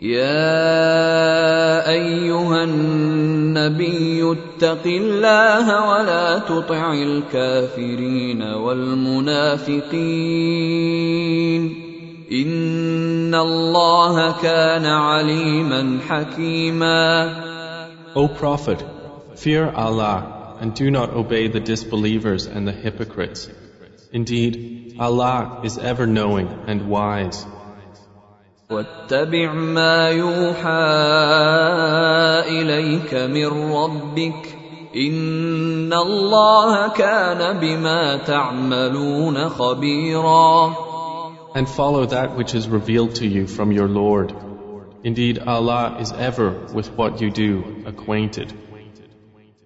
يا ايها النبي اتق الله ولا تطع الكافرين والمنافقين ان الله كان عليما حكيما O Prophet, fear Allah and do not obey the disbelievers and the hypocrites. Indeed, Allah is ever knowing and wise. واتبع ما يوحى اليك من ربك ان الله كان بما تعملون خبيرا And follow that which is revealed to you from your Lord. Indeed, Allah is ever with what you do acquainted.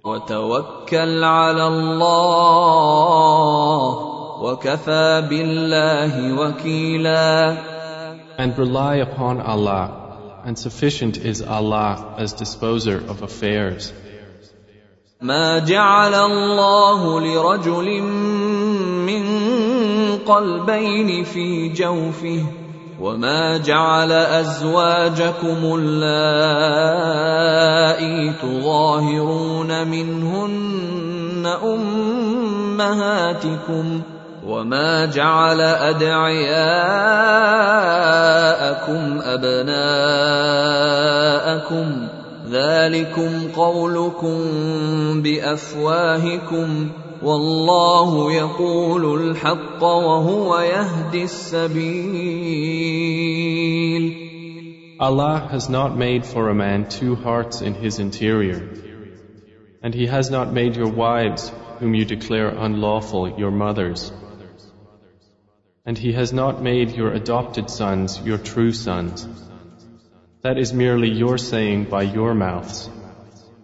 وتوكل على الله وكفى بالله وكيلا And rely upon Allah, and sufficient is Allah as disposer of affairs. ما جعل الله لرجل من قلبين في جوفه وما جعل ازواجكم اللائي تظاهرون منهن امهاتكم وما جعل ادعياءكم ابناءكم ذلكم قولكم بافواهكم والله يقول الحق وهو يهدي السبيل Allah has not made for a man two hearts in his interior, and He has not made your wives, whom you declare unlawful, your mothers. And He has not made your adopted sons your true sons. That is merely your saying by your mouths.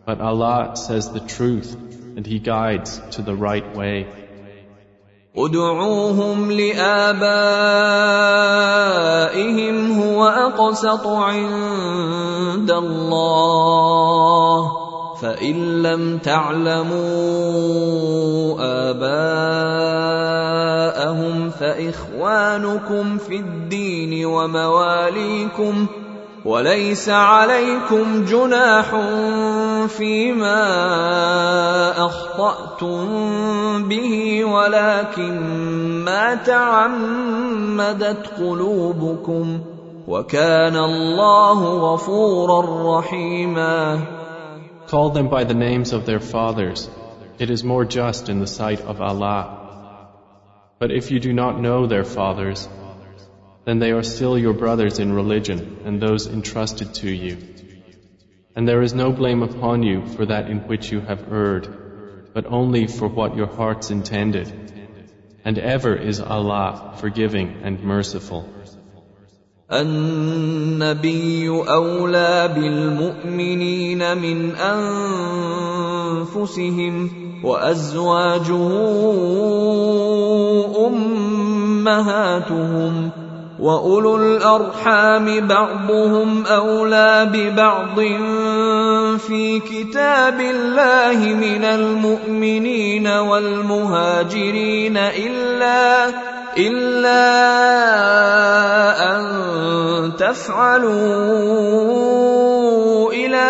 But Allah says the truth, and He guides to the right way. ادعوهم لآبائهم هو أقسط عند الله فإن لم تعلموا آباءهم فإخوانكم في الدين ومواليكم وليس عليكم جناح فيما أخطأتم به ولكن ما تعمدت قلوبكم وكان الله غفورا رحيما Call them by the names of their fathers. It is more just in the sight of Allah. But if you do not know their fathers, then they are still your brothers in religion and those entrusted to you. And there is no blame upon you for that in which you have erred, but only for what your hearts intended. And ever is Allah forgiving and merciful. النبي أولى بالمؤمنين من أنفسهم وأزواجه أمهاتهم وأولو الأرحام بعضهم أولى ببعض في كتاب الله من المؤمنين والمهاجرين إلا إلا أن تفعلوا إلى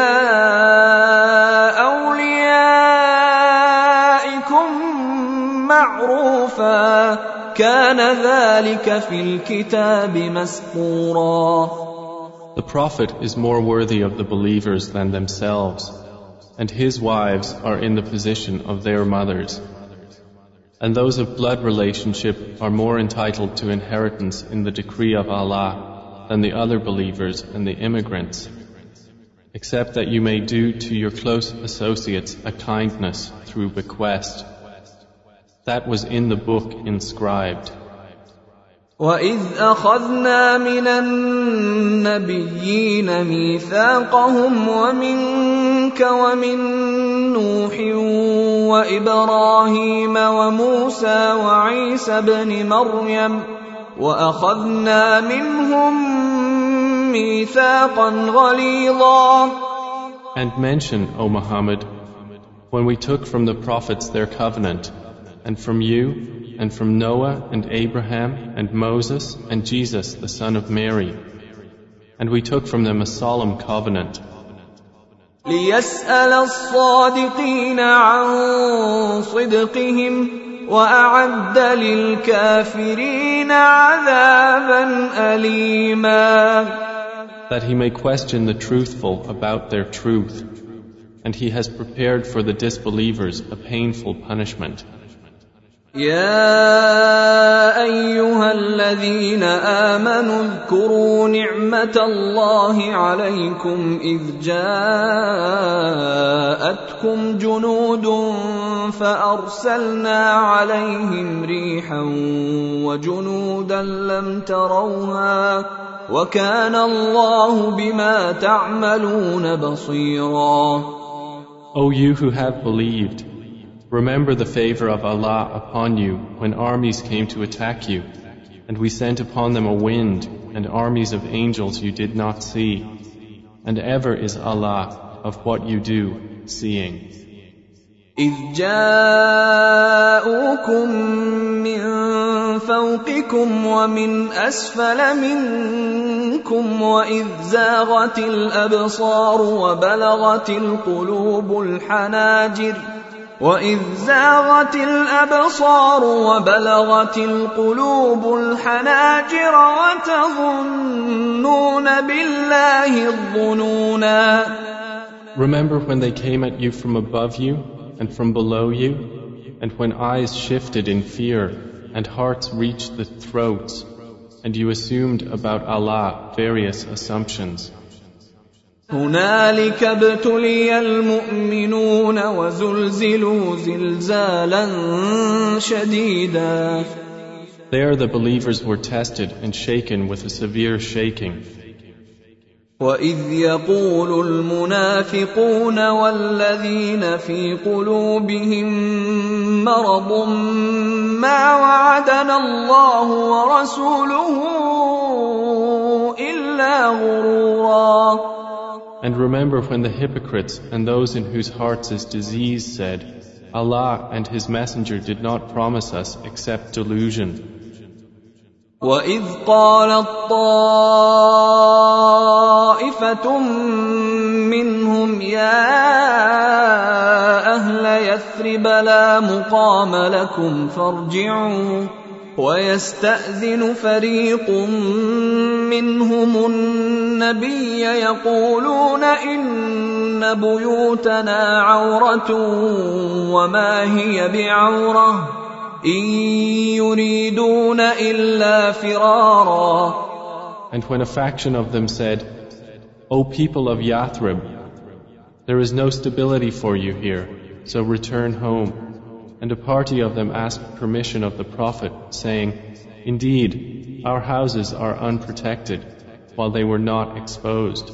معروفا كان ذلك في الكتاب مسطورا The Prophet is more worthy of the believers than themselves, and his wives are in the position of their mothers. And those of blood relationship are more entitled to inheritance in the decree of Allah than the other believers and the immigrants, except that you may do to your close associates a kindness through bequest. That was in the book inscribed. واذ اخذنا من النبيين ميثاقهم ومنك ومن نوح وابراهيم وموسى وعيسى ابن مريم واخذنا منهم ميثاقا غليظا And mention, O Muhammad, when we took from the prophets their covenant, and from you, and from Noah and Abraham and Moses and Jesus the son of Mary. And we took from them a solemn covenant. ليسأل الصادقين عن صدقهم وأعد للكافرين عذابا أليما That he may question the truthful about their truth, and he has prepared for the disbelievers a painful punishment. يا أيها الذين آمنوا اذكروا نعمة الله عليكم إذ جاءتكم جنود فأرسلنا عليهم ريحا وجنودا لم تروها وكان الله بما تعملون بصيرا. O you who have believed Remember the favor of Allah upon you when armies came to attack you, and we sent upon them a wind and armies of angels you did not see. And ever is Allah of what you do seeing. إذ جاءوكم من فوقكم ومن أسفل منكم وإذ زاغت الأبصار وبلغت القلوب الحناجر ۖ واذ زاغت الابصار وبلغت القلوب الحناجر وتظنون بالله الظنونا Remember when they came at you from above you and from below you, and when eyes shifted in fear and hearts reached the throats, and you assumed about Allah various assumptions. هنالك ابتلي المؤمنون وزلزلوا زلزالا شديدا There the believers were tested and shaken with a severe shaking. وإذ يقول المنافقون والذين في قلوبهم مرض ما وعدنا الله ورسوله إلا غرورا And remember when the hypocrites and those in whose hearts is disease said, Allah and His Messenger did not promise us except delusion. وإذ قالت طائفة منهم يا أهل يثرب لا مقام لكم فارجعوا ويستأذن فريق منهم النبي يقولون إن بيوتنا عورة وما هي بعورة إن يريدون إلا فرارا And when a faction of them said, O people of Yathrib, there is no stability for you here, so return home. And a party of them asked permission of the Prophet, saying, Indeed, our houses are unprotected, while they were not exposed.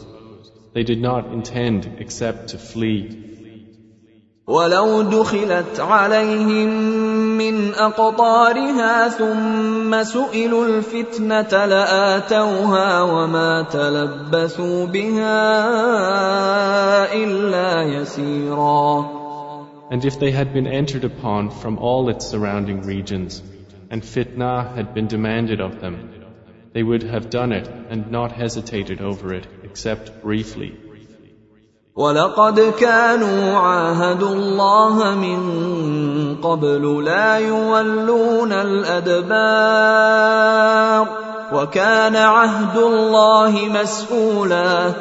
They did not intend except to flee. ولو دخلت عليهم من أقطارها ثم سئلوا الفتنة لآتوها وما تلبثوا بها إلا يسيرا And if they had been entered upon from all its surrounding regions, and fitna had been demanded of them, they would have done it and not hesitated over it except briefly. ولقد كانوا عاهدوا الله من قبل لا يولون الادبار وكان عهد الله مسؤولا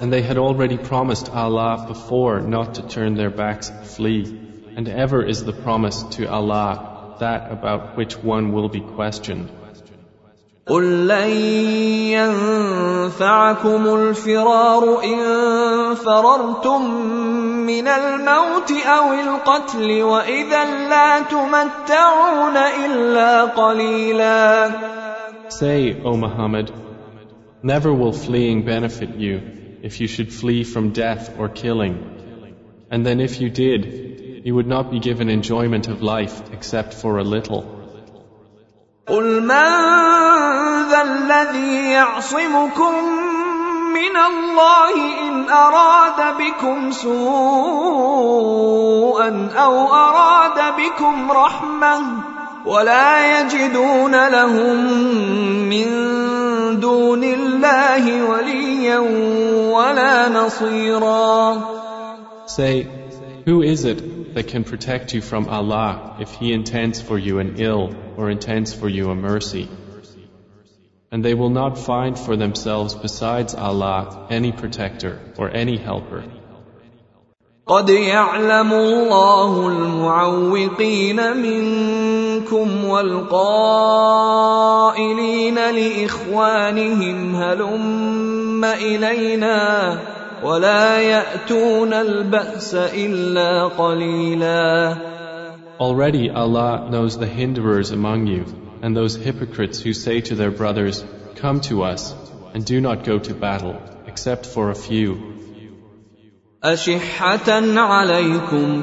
And they had already promised Allah before not to turn their backs and flee. And ever is the promise to Allah that about which one will be questioned. قل لن ينفعكم الفرار إن فررتم من الموت أو القتل وإذا لا تمتعون إلا قليلا Say, O Muhammad, never will fleeing benefit you if you should flee from death or killing. And then if you did, you would not be given enjoyment of life except for a little. قل من ذا الذي يعصمكم من الله إن أراد بكم سوءا أو أراد بكم رحمة ولا يجدون لهم من دون الله وليا ولا نصيرا Say, who is it that can protect you from Allah if He intends for you an ill or intends for you a mercy? And they will not find for themselves besides Allah any protector or any helper. قد يعلم الله المعوقين منكم والقائلين لاخوانهم هلم الينا ولا ياتون الباس الا قليلا Already Allah knows the hinderers among you and those hypocrites who say to their brothers, Come to us, and do not go to battle, except for a few. أشحة عليكم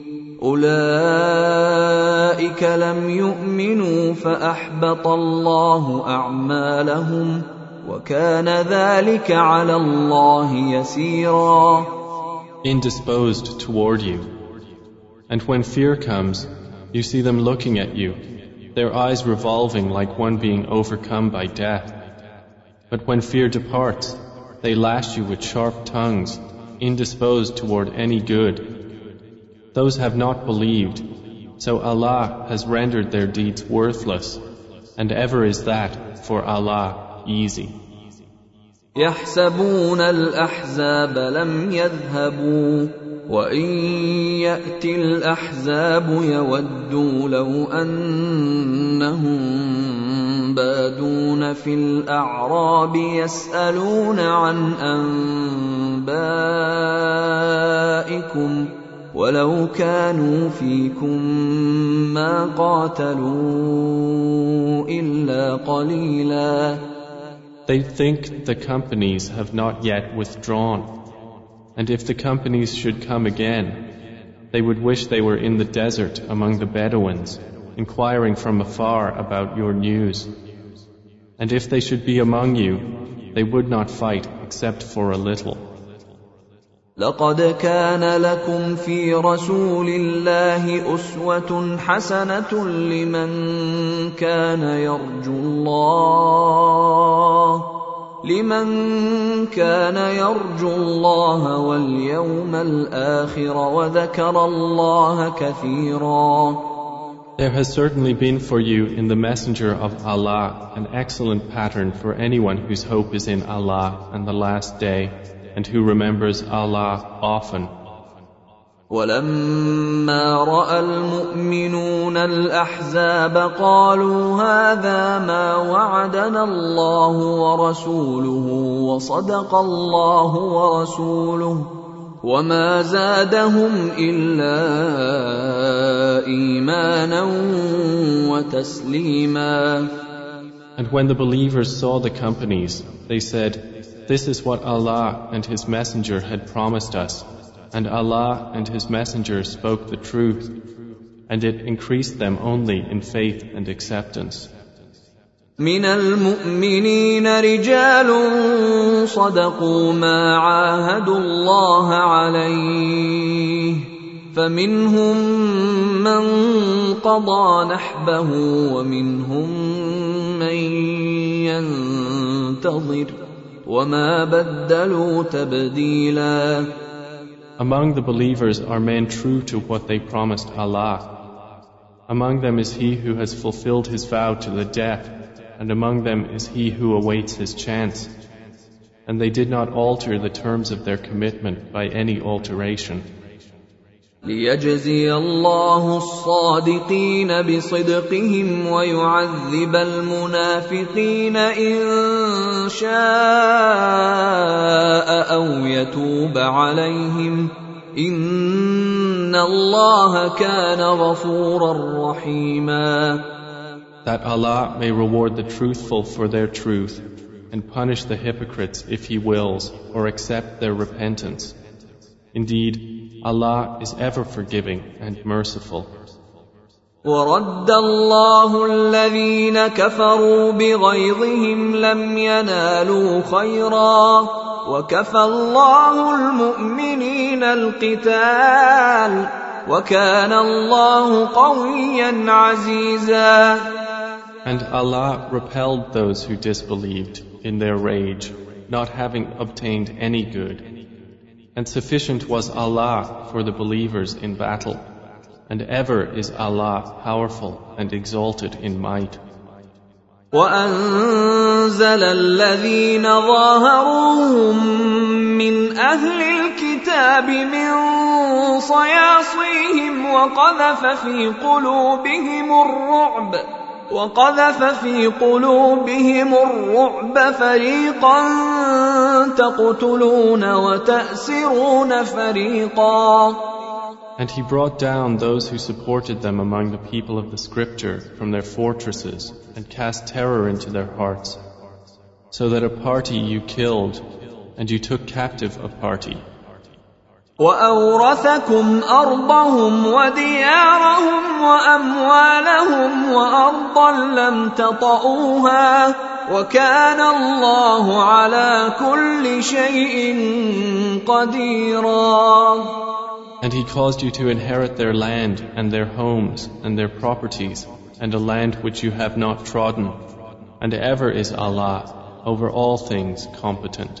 أولئك لم يؤمنوا فأحبط الله أعمالهم وكان ذلك على الله يسيرا Indisposed toward you. And when fear comes, you see them looking at you their eyes revolving like one being overcome by death. But when fear departs, they lash you with sharp tongues, indisposed toward any good. Those have not believed, so Allah has rendered their deeds worthless, and ever is that for Allah easy. يحسبون الأحزاب لم يذهبوا وان ياتي الاحزاب يودوا لو انهم بادون في الاعراب يسالون عن انبائكم ولو كانوا فيكم ما قاتلوا الا قليلا They think the companies have not yet withdrawn And if the companies should come again, they would wish they were in the desert among the Bedouins, inquiring from afar about your news. And if they should be among you, they would not fight except for a little. لقد كان لكم في رسول الله أسوة حسنة لمن كان يرجو الله لمن كان يرجو الله واليوم الآخر وذكر الله كثيرا There has certainly been for you in the Messenger of Allah an excellent pattern for anyone whose hope is in Allah and the Last Day and who remembers Allah often. ولما راى المؤمنون الاحزاب قالوا هذا ما وعدنا الله ورسوله وصدق الله ورسوله وما زادهم الا ايمانا وتسليما And when the believers saw the companies, they said, This is what Allah and His Messenger had promised us. And Allah and His Messenger spoke the truth, and it increased them only in faith and acceptance. من المؤمنين رجال صدقوا ما عاهدوا الله عليه فمنهم من قضى نحبه ومنهم من ينتظر وما بدلوا تبديلاً among the believers are men true to what they promised Allah. Among them is he who has fulfilled his vow to the death, and among them is he who awaits his chance. And they did not alter the terms of their commitment by any alteration. ليجزي الله الصادقين بصدقهم ويعذب المنافقين ان شاء أو يتوب عليهم ان الله كان غفورا رحيما That Allah may reward the truthful for their truth and punish the hypocrites if He wills or accept their repentance. Indeed, Allah is ever forgiving and merciful. ورد الله الذين كفروا بغيظهم لم ينالوا خيرا وكفى الله المؤمنين القتال وكان الله قويا عزيزا And Allah repelled those who disbelieved in their rage, not having obtained any good. And sufficient was Allah for the believers in battle. And ever is Allah powerful and exalted in might. وأنزل الذين ظاهروهم من أهل الكتاب من صياصيهم وقذف في قلوبهم الرعب وقذف في قلوبهم الرعب فريقا تقتلون وتأسرون فريقا And he brought down those who supported them among the people of the scripture from their fortresses and cast terror into their hearts, so that a party you killed and you took captive a party. واورثكم ارضهم وديارهم واموالهم وارضا لم تطئوها وكان الله على كل شيء قديرا And he caused you to inherit their land and their homes and their properties and a land which you have not trodden. And ever is Allah over all things competent.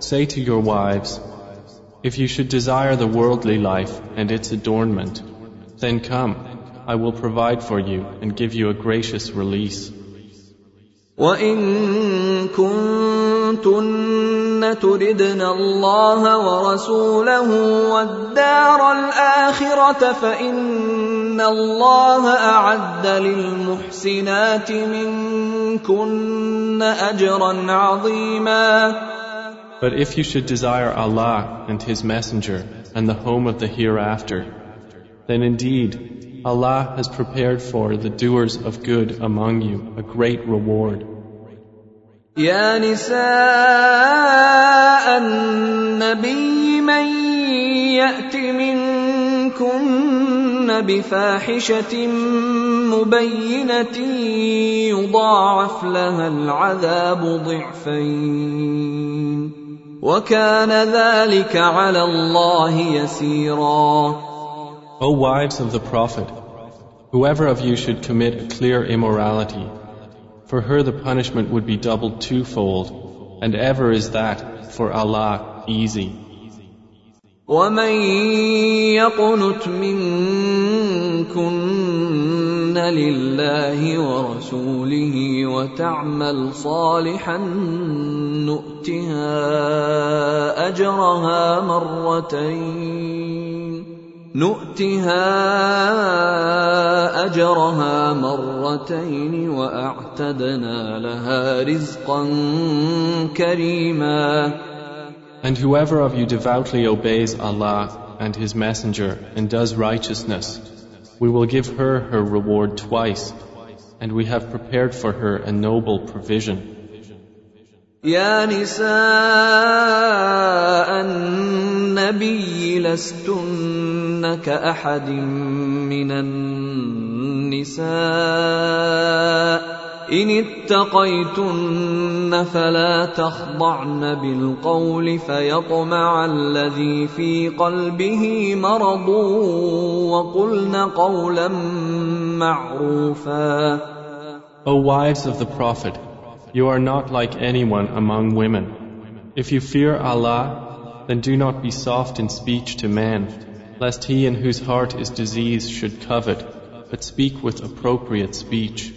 Say to your wives, If you should desire the worldly life and its adornment, then come, I will provide for you and give you a gracious release. وإن كنتن تردن الله ورسوله والدار الآخرة فإن الله أعد للمحسنات منكن أجرا عظيما But if you should desire Allah and His Messenger and the home of the hereafter, then indeed Allah has prepared for the doers of good among you a great reward. يا نساء النبي من يأت منكن بفاحشة مبينة يضاعف لها العذاب ضعفين وكان ذلك على الله يسيرا O wives of the Prophet, whoever of you should commit a clear immorality, for her the punishment would be doubled twofold, and ever is that for Allah easy. ومن يقنت منكن لله ورسوله وتعمل صالحا نؤتها أجرها مرتين نؤتها أجرها مرتين وأعتدنا لها رزقا كريما. And whoever of you devoutly obeys Allah and His Messenger and does righteousness, we will give her her reward twice, and we have prepared for her a noble provision. يا نساء النبي لستن كأحد من النساء إن اتقيتن فلا تخضعن بالقول فيطمع الذي في قلبه مرض وقلن قولا معروفا O wives of the Prophet, you are not like anyone among women. If you fear Allah, then do not be soft in speech to men, lest he in whose heart is disease should covet, but speak with appropriate speech.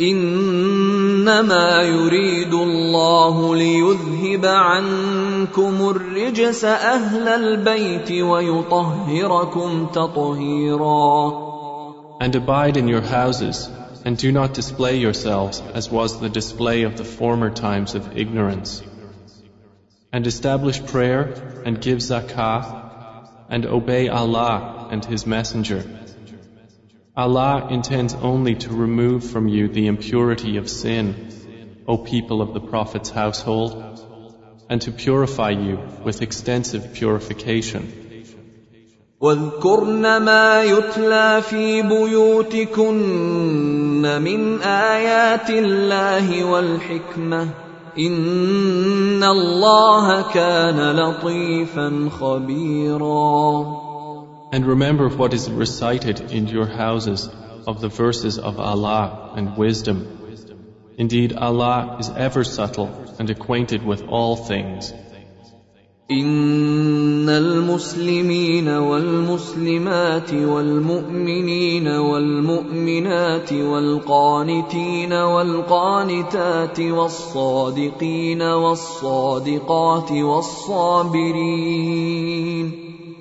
انما يريد الله ليذهب عنكم الرجس اهل البيت ويطهركم تطهيرا And abide in your houses, and do not display yourselves as was the display of the former times of ignorance. And establish prayer, and give zakah, and obey Allah and His Messenger. Allah intends only to remove from you the impurity of sin, O people of the Prophet's household, and to purify you with extensive purification. واذكرن ما يتلى في بيوتكن من ايات الله والحكمه ان الله كان لطيفا خبيرا And remember what is recited in your houses of the verses of Allah and wisdom. Indeed, Allah is ever subtle and acquainted with all things. ان المسلمين والمسلمات والمؤمنين والمؤمنات والقانتين والقانتات والصادقين والصادقات والصابرين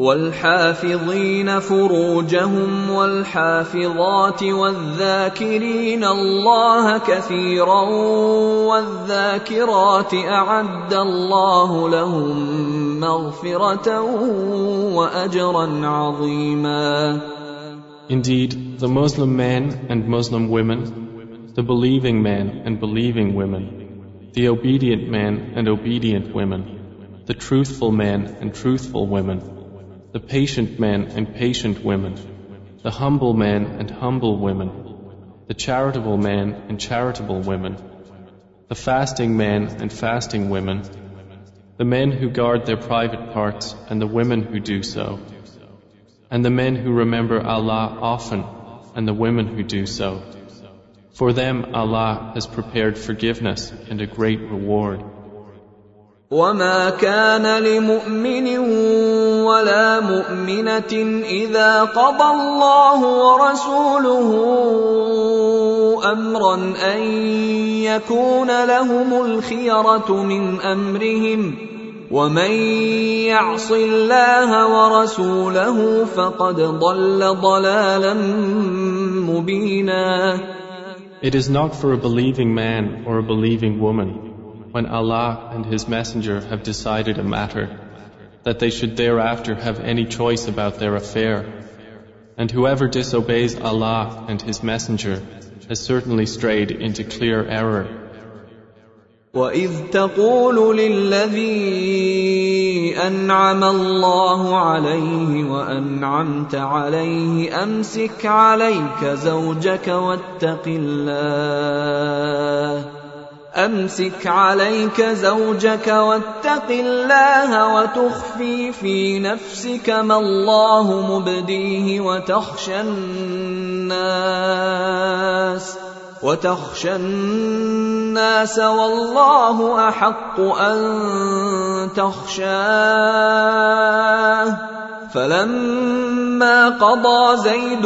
والحافظين فروجهم والحافظات والذاكرين الله كثيرا والذاكرات اعد الله لهم مغفره واجرا عظيما Indeed, the Muslim men and Muslim women, the believing men and believing women, the obedient men and obedient women, the truthful men and truthful women, the patient men and patient women, the humble men and humble women, the charitable men and charitable women, the fasting men and fasting women, the men who guard their private parts and the women who do so, and the men who remember Allah often and the women who do so. For them Allah has prepared forgiveness and a great reward. وما كان لمؤمن ولا مؤمنه اذا قضى الله ورسوله امرا ان يكون لهم الخيره من امرهم ومن يعص الله ورسوله فقد ضل ضلالا مبينا It is not for a believing man or a believing woman when Allah and His Messenger have decided a matter that they should thereafter have any choice about their affair. And whoever disobeys Allah and His Messenger has certainly strayed into clear error. واذ تقول للذي انعم الله عليه وانعمت عليه امسك عليك زوجك واتق الله أمسك عليك زوجك واتق الله وتخفي في نفسك ما الله مبديه وتخشى الناس وتخشى الناس والله أحق أن تخشاه فلما قضى زيد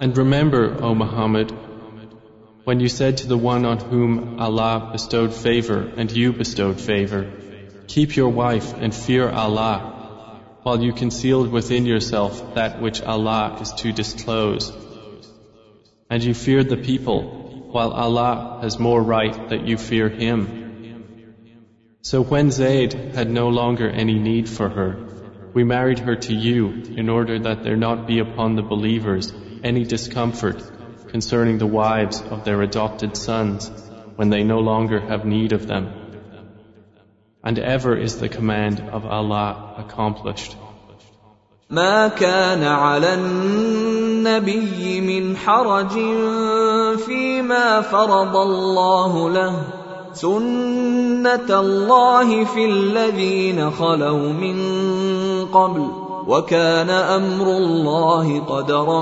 And remember, O Muhammad, when you said to the one on whom Allah bestowed favor and you bestowed favor, Keep your wife and fear Allah, while you concealed within yourself that which Allah is to disclose. And you feared the people, while Allah has more right that you fear Him. So when Zayd had no longer any need for her, we married her to you in order that there not be upon the believers any discomfort concerning the wives of their adopted sons when they no longer have need of them. And ever is the command of Allah accomplished. ما كان على النبي من حرج فيما فرض الله له سنه الله في الذين خلوا من قبل وكان امر الله قدرا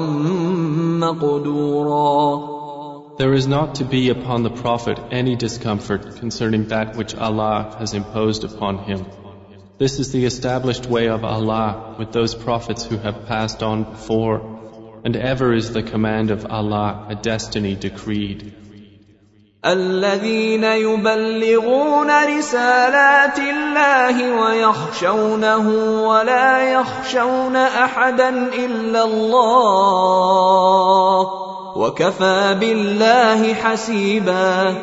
مقدورا There is not to be upon the Prophet any discomfort concerning that which Allah has imposed upon him. This is the established way of Allah with those prophets who have passed on before, and ever is the command of Allah a destiny decreed. الذين يبلغون رسالات الله ويخشونه ولا يخشون احدا الا الله وكفى بالله حسيبا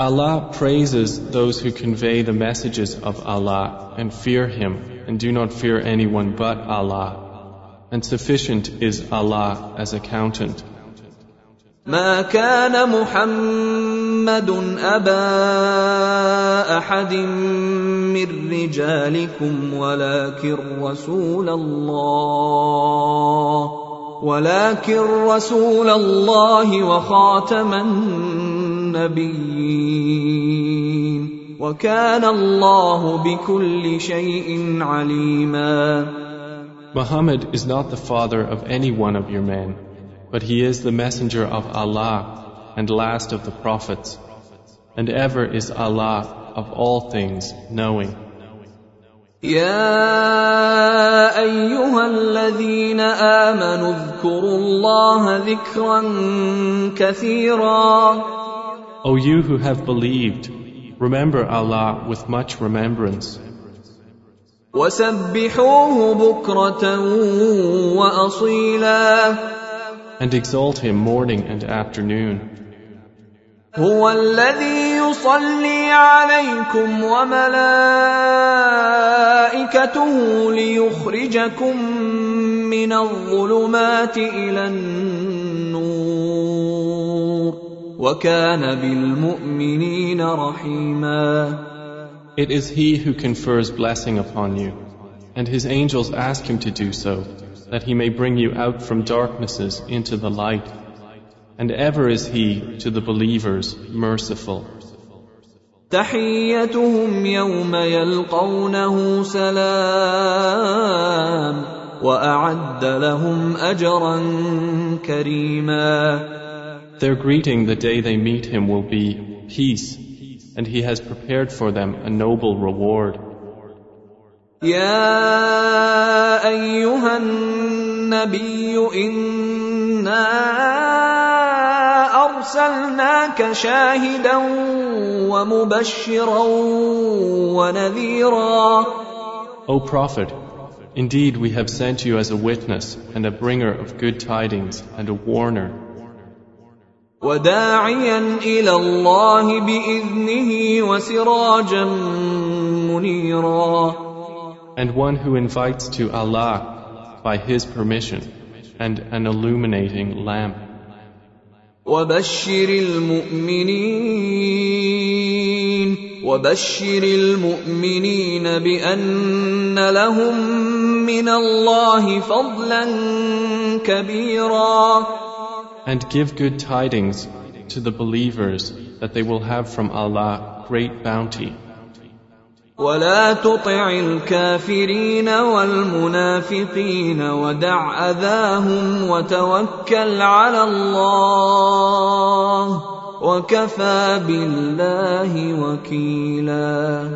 Allah praises those who convey the messages of Allah and fear Him and do not fear anyone but Allah. And sufficient is Allah as accountant. ما كان محمد أبا أحد من رجالكم ولكن رسول الله ولكن رسول الله وخاتم النبيين. وكان الله بكل شيء عليما. Muhammad is not the father of any one of your men, but he is the messenger of Allah and last of the prophets. And ever is Allah of all things knowing. يا ايها الذين امنوا اذكروا الله ذكرا كثيرا O you who have believed, remember Allah with much remembrance. وسبحوه بكره واصيلا And exalt Him morning and afternoon. هو الذي يصلي عليكم وملائكته ليخرجكم من الظلمات الى النور وكان بالمؤمنين رحيما It is He who confers blessing upon you, and His angels ask Him to do so, that He may bring you out from darknesses into the light. And ever is He to the believers merciful. تحيتهم يوم يلقونه سلام واعد لهم اجرا كريما Their greeting the day they meet Him will be peace, and He has prepared for them a noble reward. يا ايها النبي انا ارسلناك شاهدا ومبشرا ونذيرا O Prophet, indeed we have sent you as a witness and a bringer of good tidings and a warner, وداعيا إلى الله باذنه وسراجا منيرا and one who invites to Allah by His permission and an illuminating lamp. وبشر المؤمنين وبشر المؤمنين بان لهم من الله فضلا كبيرا And give good tidings to the believers that they will have from Allah great bounty. ولا تطع الكافرين والمنافقين ودع اذاهم وتوكل على الله وكفى بالله وكيلا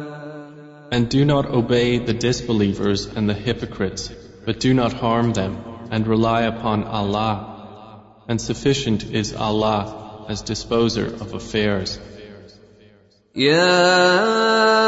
And do not obey the disbelievers and the hypocrites, but do not harm them, and rely upon Allah. And sufficient is Allah as disposer of affairs. يا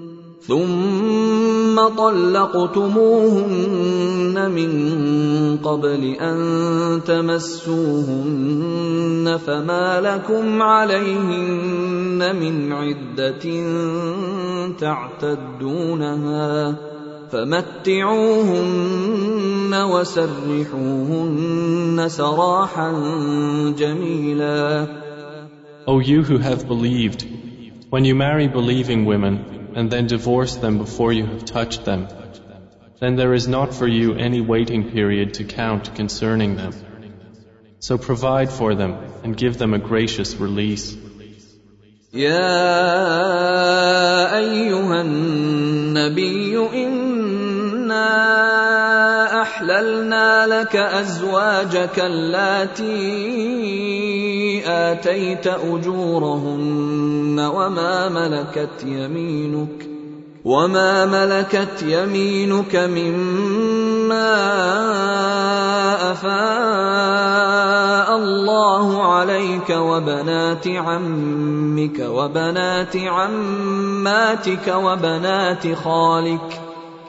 ثم طلقتموهن من قبل أن تمسوهن فما لكم عليهن من عدة تعتدونها فمتعوهن وسرحوهن سراحا جميلا. O you who have believed, when you marry believing women, and then divorce them before you have touched them, then there is not for you any waiting period to count concerning them. So provide for them and give them a gracious release. يا ايها النبي انا احللنا لك ازواجك اللاتي آتيت أجورهن وما ملكت يمينك وما ملكت يمينك مما أفاء الله عليك وبنات عمك وبنات عماتك وبنات خالك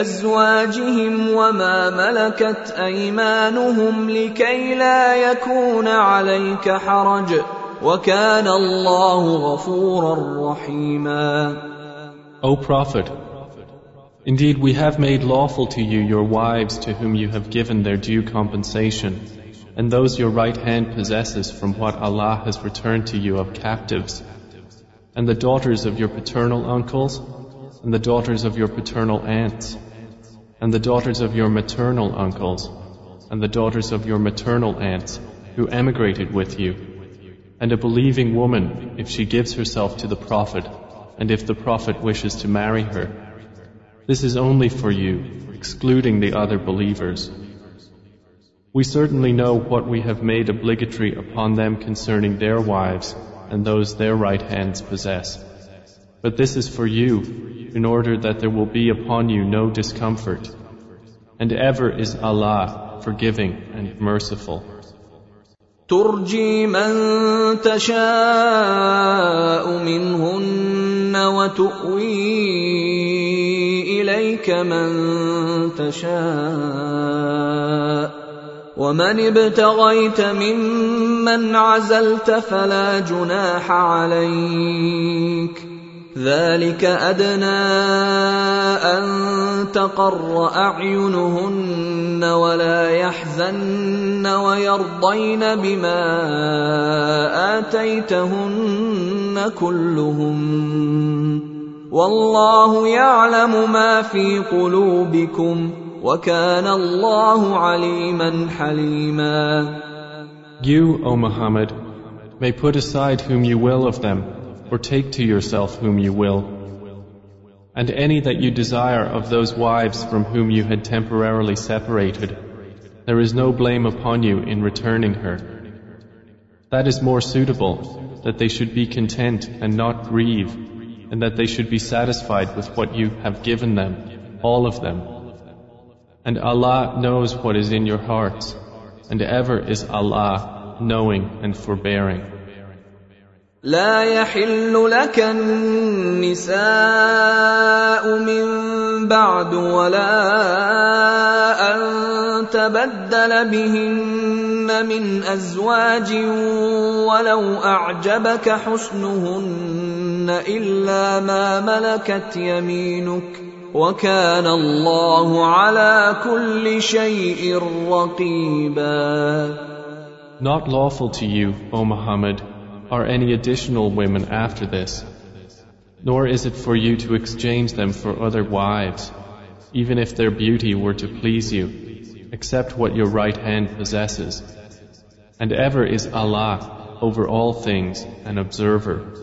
ازواجهم وما ملكت ايمانهم لكي لا يكون عليك حرج وكان الله غفورا رحيما O Prophet, indeed we have made lawful to you your wives to whom you have given their due compensation, and those your right hand possesses from what Allah has returned to you of captives, and the daughters of your paternal uncles, and the daughters of your paternal aunts, and the daughters of your maternal uncles, and the daughters of your maternal aunts, who emigrated with you, and a believing woman if she gives herself to the Prophet, and if the Prophet wishes to marry her. This is only for you, excluding the other believers. We certainly know what we have made obligatory upon them concerning their wives and those their right hands possess. But this is for you, in order that there will be upon you no discomfort. And ever is Allah forgiving and merciful. ترجي من تشاء منهن وتؤوي اليك من تشاء ومن ابتغيت ممن عزلت فلا جناح عليك ذلك أدنى أن تقر أعينهن ولا يحزن ويرضين بما آتيتهن كلهم. والله يعلم ما في قلوبكم وكان الله عليما حليما. You, O Muhammad, may put aside whom you will of them, or take to yourself whom you will. And any that you desire of those wives from whom you had temporarily separated, there is no blame upon you in returning her. That is more suitable, that they should be content and not grieve, and that they should be satisfied with what you have given them, all of them. And Allah knows what is in your hearts, and ever is Allah knowing and forbearing. لا يحل لك النساء من بعد ولا أن تبدل بهن من أزواج ولو أعجبك حسنهن إلا ما ملكت يمينك وكان الله على كل شيء رقيبا. Not lawful to you, O Muhammad, are any additional women after this, nor is it for you to exchange them for other wives, even if their beauty were to please you, except what your right hand possesses. And ever is Allah over all things an observer.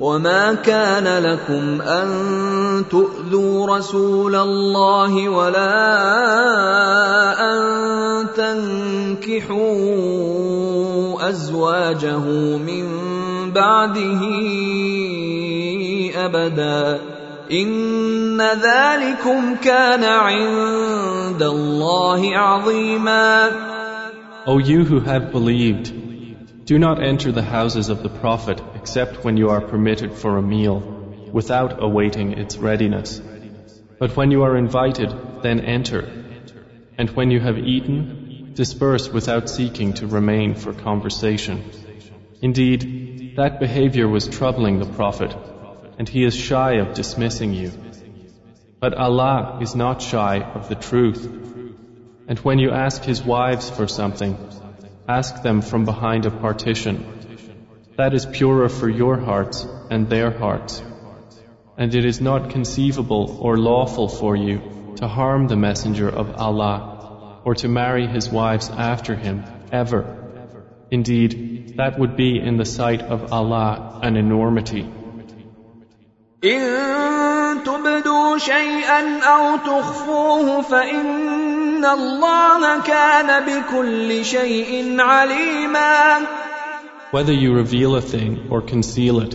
وما كان لكم ان تؤذوا رسول الله ولا ان تنكحوا ازواجه من بعده ابدا ان ذلكم كان عند الله عظيما O you who have believed Do not enter the houses of the Prophet except when you are permitted for a meal, without awaiting its readiness. But when you are invited, then enter. And when you have eaten, disperse without seeking to remain for conversation. Indeed, that behavior was troubling the Prophet, and he is shy of dismissing you. But Allah is not shy of the truth. And when you ask His wives for something, Ask them from behind a partition. That is purer for your hearts and their hearts. And it is not conceivable or lawful for you to harm the Messenger of Allah or to marry his wives after him, ever. Indeed, that would be in the sight of Allah an enormity. إن تبدوا شيئا أو تخفوه فإن الله كان بكل شيء عليما Whether you reveal a thing or conceal it,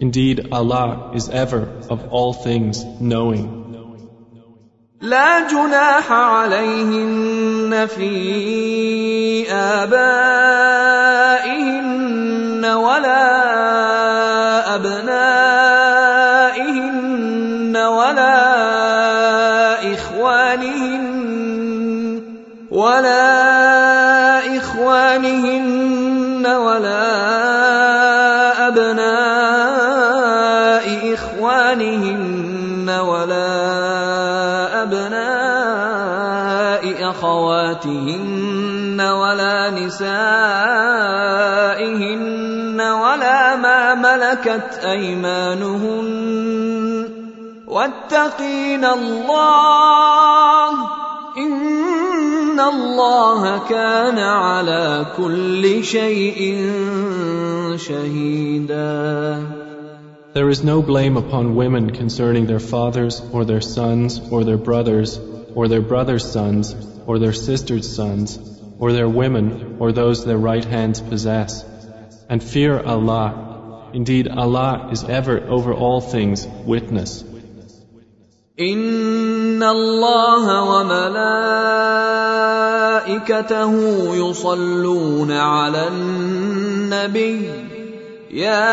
indeed Allah is ever of all things knowing. لا جناح عليهن في آبائهن ولا أخواتهن ولا نسائهن ولا ما ملكت أيمانهن واتقين الله إن الله كان على كل شيء شهيدا There is no blame upon women concerning their fathers or their sons or their brothers or their brothers' sons or their sisters' sons or their women or those their right hands possess. And fear Allah. Indeed, Allah is ever over all things witness. إن الله وملائكته يصلون على النبي يا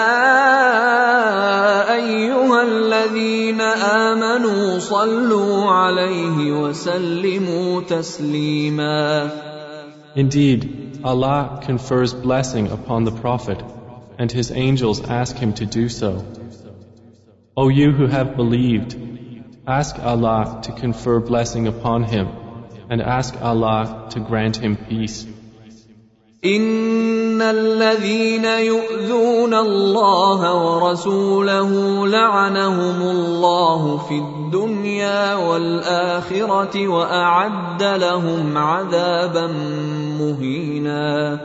ايها الذين امنوا صلوا عليه وسلموا تسليما Indeed, Allah confers blessing upon the Prophet, and His angels ask him to do so. O you who have believed, ask Allah to confer blessing upon him, and ask Allah to grant him peace. ان الذين يؤذون الله ورسوله لعنهم الله في الدنيا والاخره واعد لهم عذابا مهينا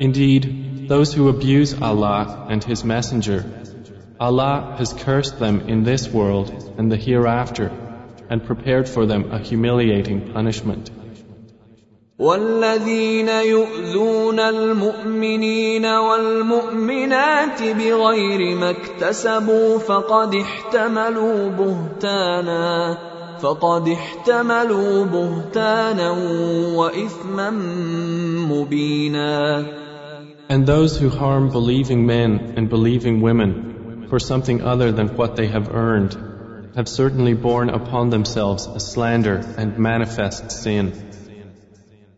Indeed, those who abuse Allah and His Messenger, Allah has cursed them in this world and the hereafter, and prepared for them a humiliating punishment. والذين يؤذون المؤمنين والمؤمنات بغير ما اكتسبوا فقد احتملوا بهتانا فقد احتملوا بهتانا واثما مبينا And those who harm believing men and believing women for something other than what they have earned have certainly borne upon themselves a slander and manifest sin.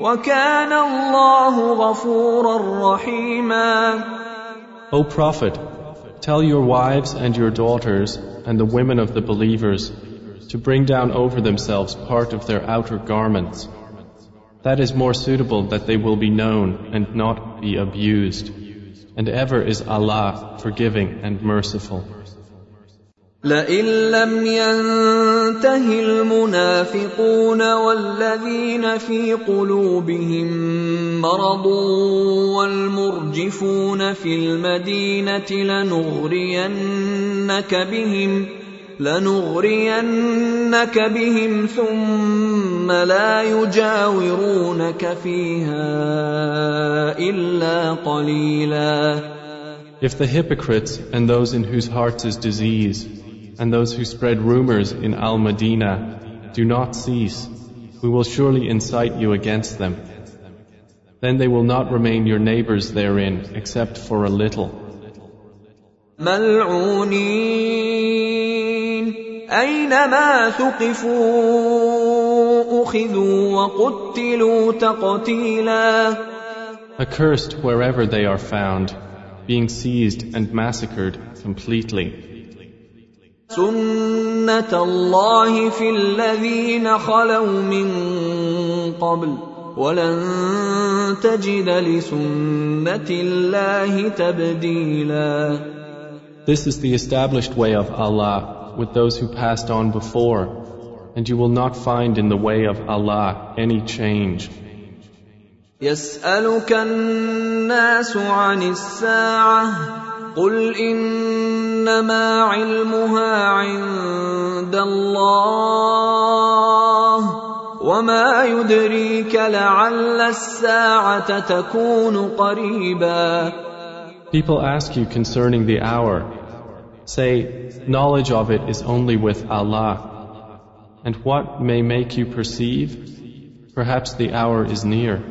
وكان الله غفورا رحيما O Prophet, tell your wives and your daughters and the women of the believers to bring down over themselves part of their outer garments. That is more suitable that they will be known and not be abused. And ever is Allah forgiving and merciful. لئن لم ينته المنافقون والذين في قلوبهم مرض والمرجفون في المدينة لنغرينك بهم لنغرينك بهم ثم لا يجاورونك فيها إلا قليلا. If the hypocrites and those in whose hearts is disease and those who spread rumors in Al Madinah do not cease, we will surely incite you against them. Then they will not remain your neighbors therein except for a little. ملعونين أينما ثقفوا أخذوا وقتلوا تقتيلا Accursed wherever they are found, being seized and massacred completely. سنة الله في الذين خلوا من قبل ولن تجد لسنة الله تبديلا This is the established way of Allah with those who passed on before, and you will not find in the way of Allah any change. يسألك الناس عن الساعة قل إنما علمها عند الله وما يدريك لعل الساعة تكون قريبا People ask you concerning the hour. Say, knowledge of it is only with Allah. And what may make you perceive? Perhaps the hour is near.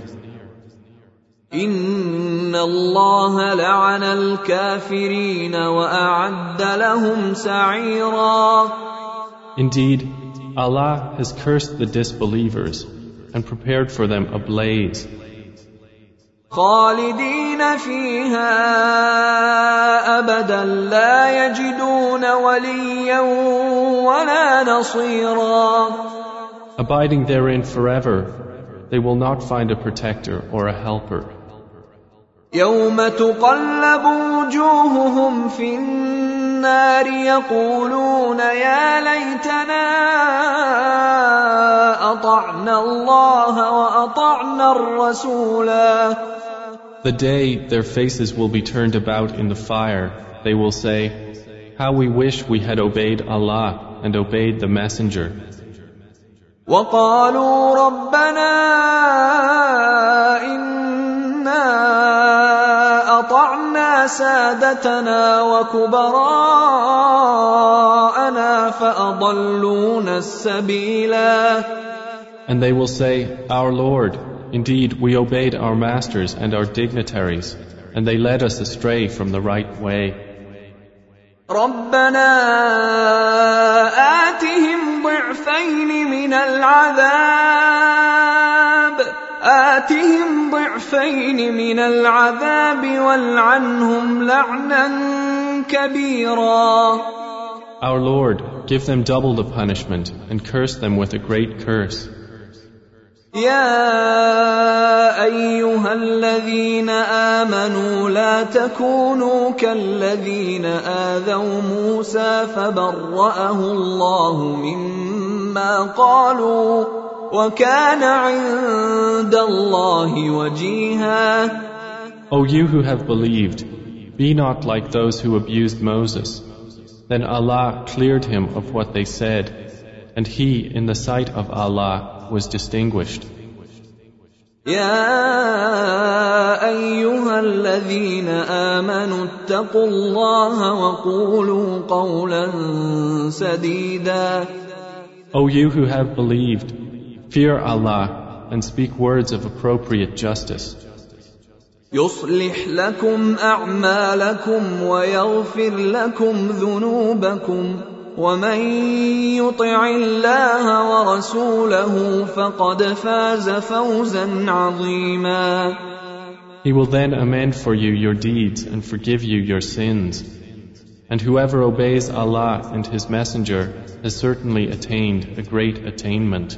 إن الله لعن الكافرين وأعد لهم سعيرا Indeed, Allah has cursed the disbelievers and prepared for them a blaze, خالدين فيها أبدا لا يجدون وليا ولا نصيرا abiding therein forever. They will not find a protector or a helper. يوم تقلب وجوههم في النار يقولون يا ليتنا اطعنا الله واطعنا الرسولا The day their faces will be turned about in the fire, they will say, How we wish we had obeyed Allah and obeyed the Messenger. وقالوا ربنا إنا أطعنا سادتنا وكبراءنا فأضلونا السبيلا And they will say, Our Lord, indeed we obeyed our masters and our dignitaries, and they led us astray from the right way. ربنا آتهم ضعفين من العذاب آتهم ضعفين من العذاب والعنهم لعنا كبيرا Our Lord, give them double the punishment and curse them with a great curse. يا أيها الذين آمنوا لا تكونوا كالذين آذوا موسى فبرأه الله مما قالوا وكان عند الله وجيها O you who have believed, be not like those who abused Moses. Then Allah cleared him of what they said, and he, in the sight of Allah, was distinguished. يا ايها الذين امنوا اتقوا الله وقولوا قولا سديدا O you who have believed, fear Allah and speak words of appropriate justice. يصلح لكم اعمالكم ويغفر لكم ذنوبكم ومن يطع الله ورسوله فقد فاز فوزا عظيما He will then amend for you your deeds and forgive you your sins. And whoever obeys Allah and His Messenger has certainly attained a great attainment.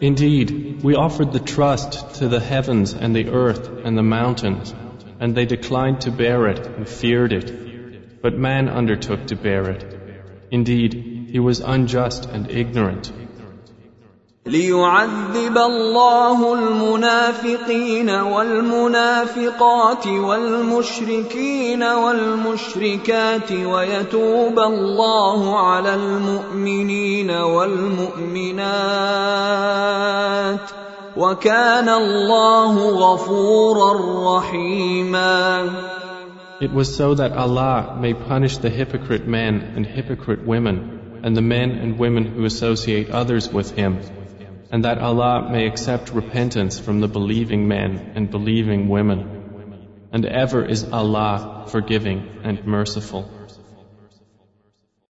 Indeed, we offered the trust to the heavens and the earth and the mountains, and they declined to bear it and feared it. But man undertook to bear it. Indeed, he was unjust and ignorant. ليعذب الله المنافقين والمنافقات والمشركين والمشركات ويتوب الله على المؤمنين والمؤمنات وكان الله غفورا رحيما It was so that Allah may punish the hypocrite men and hypocrite women and the men and women who associate others with Him and that Allah may accept repentance from the believing men and believing women. And ever is Allah forgiving and merciful.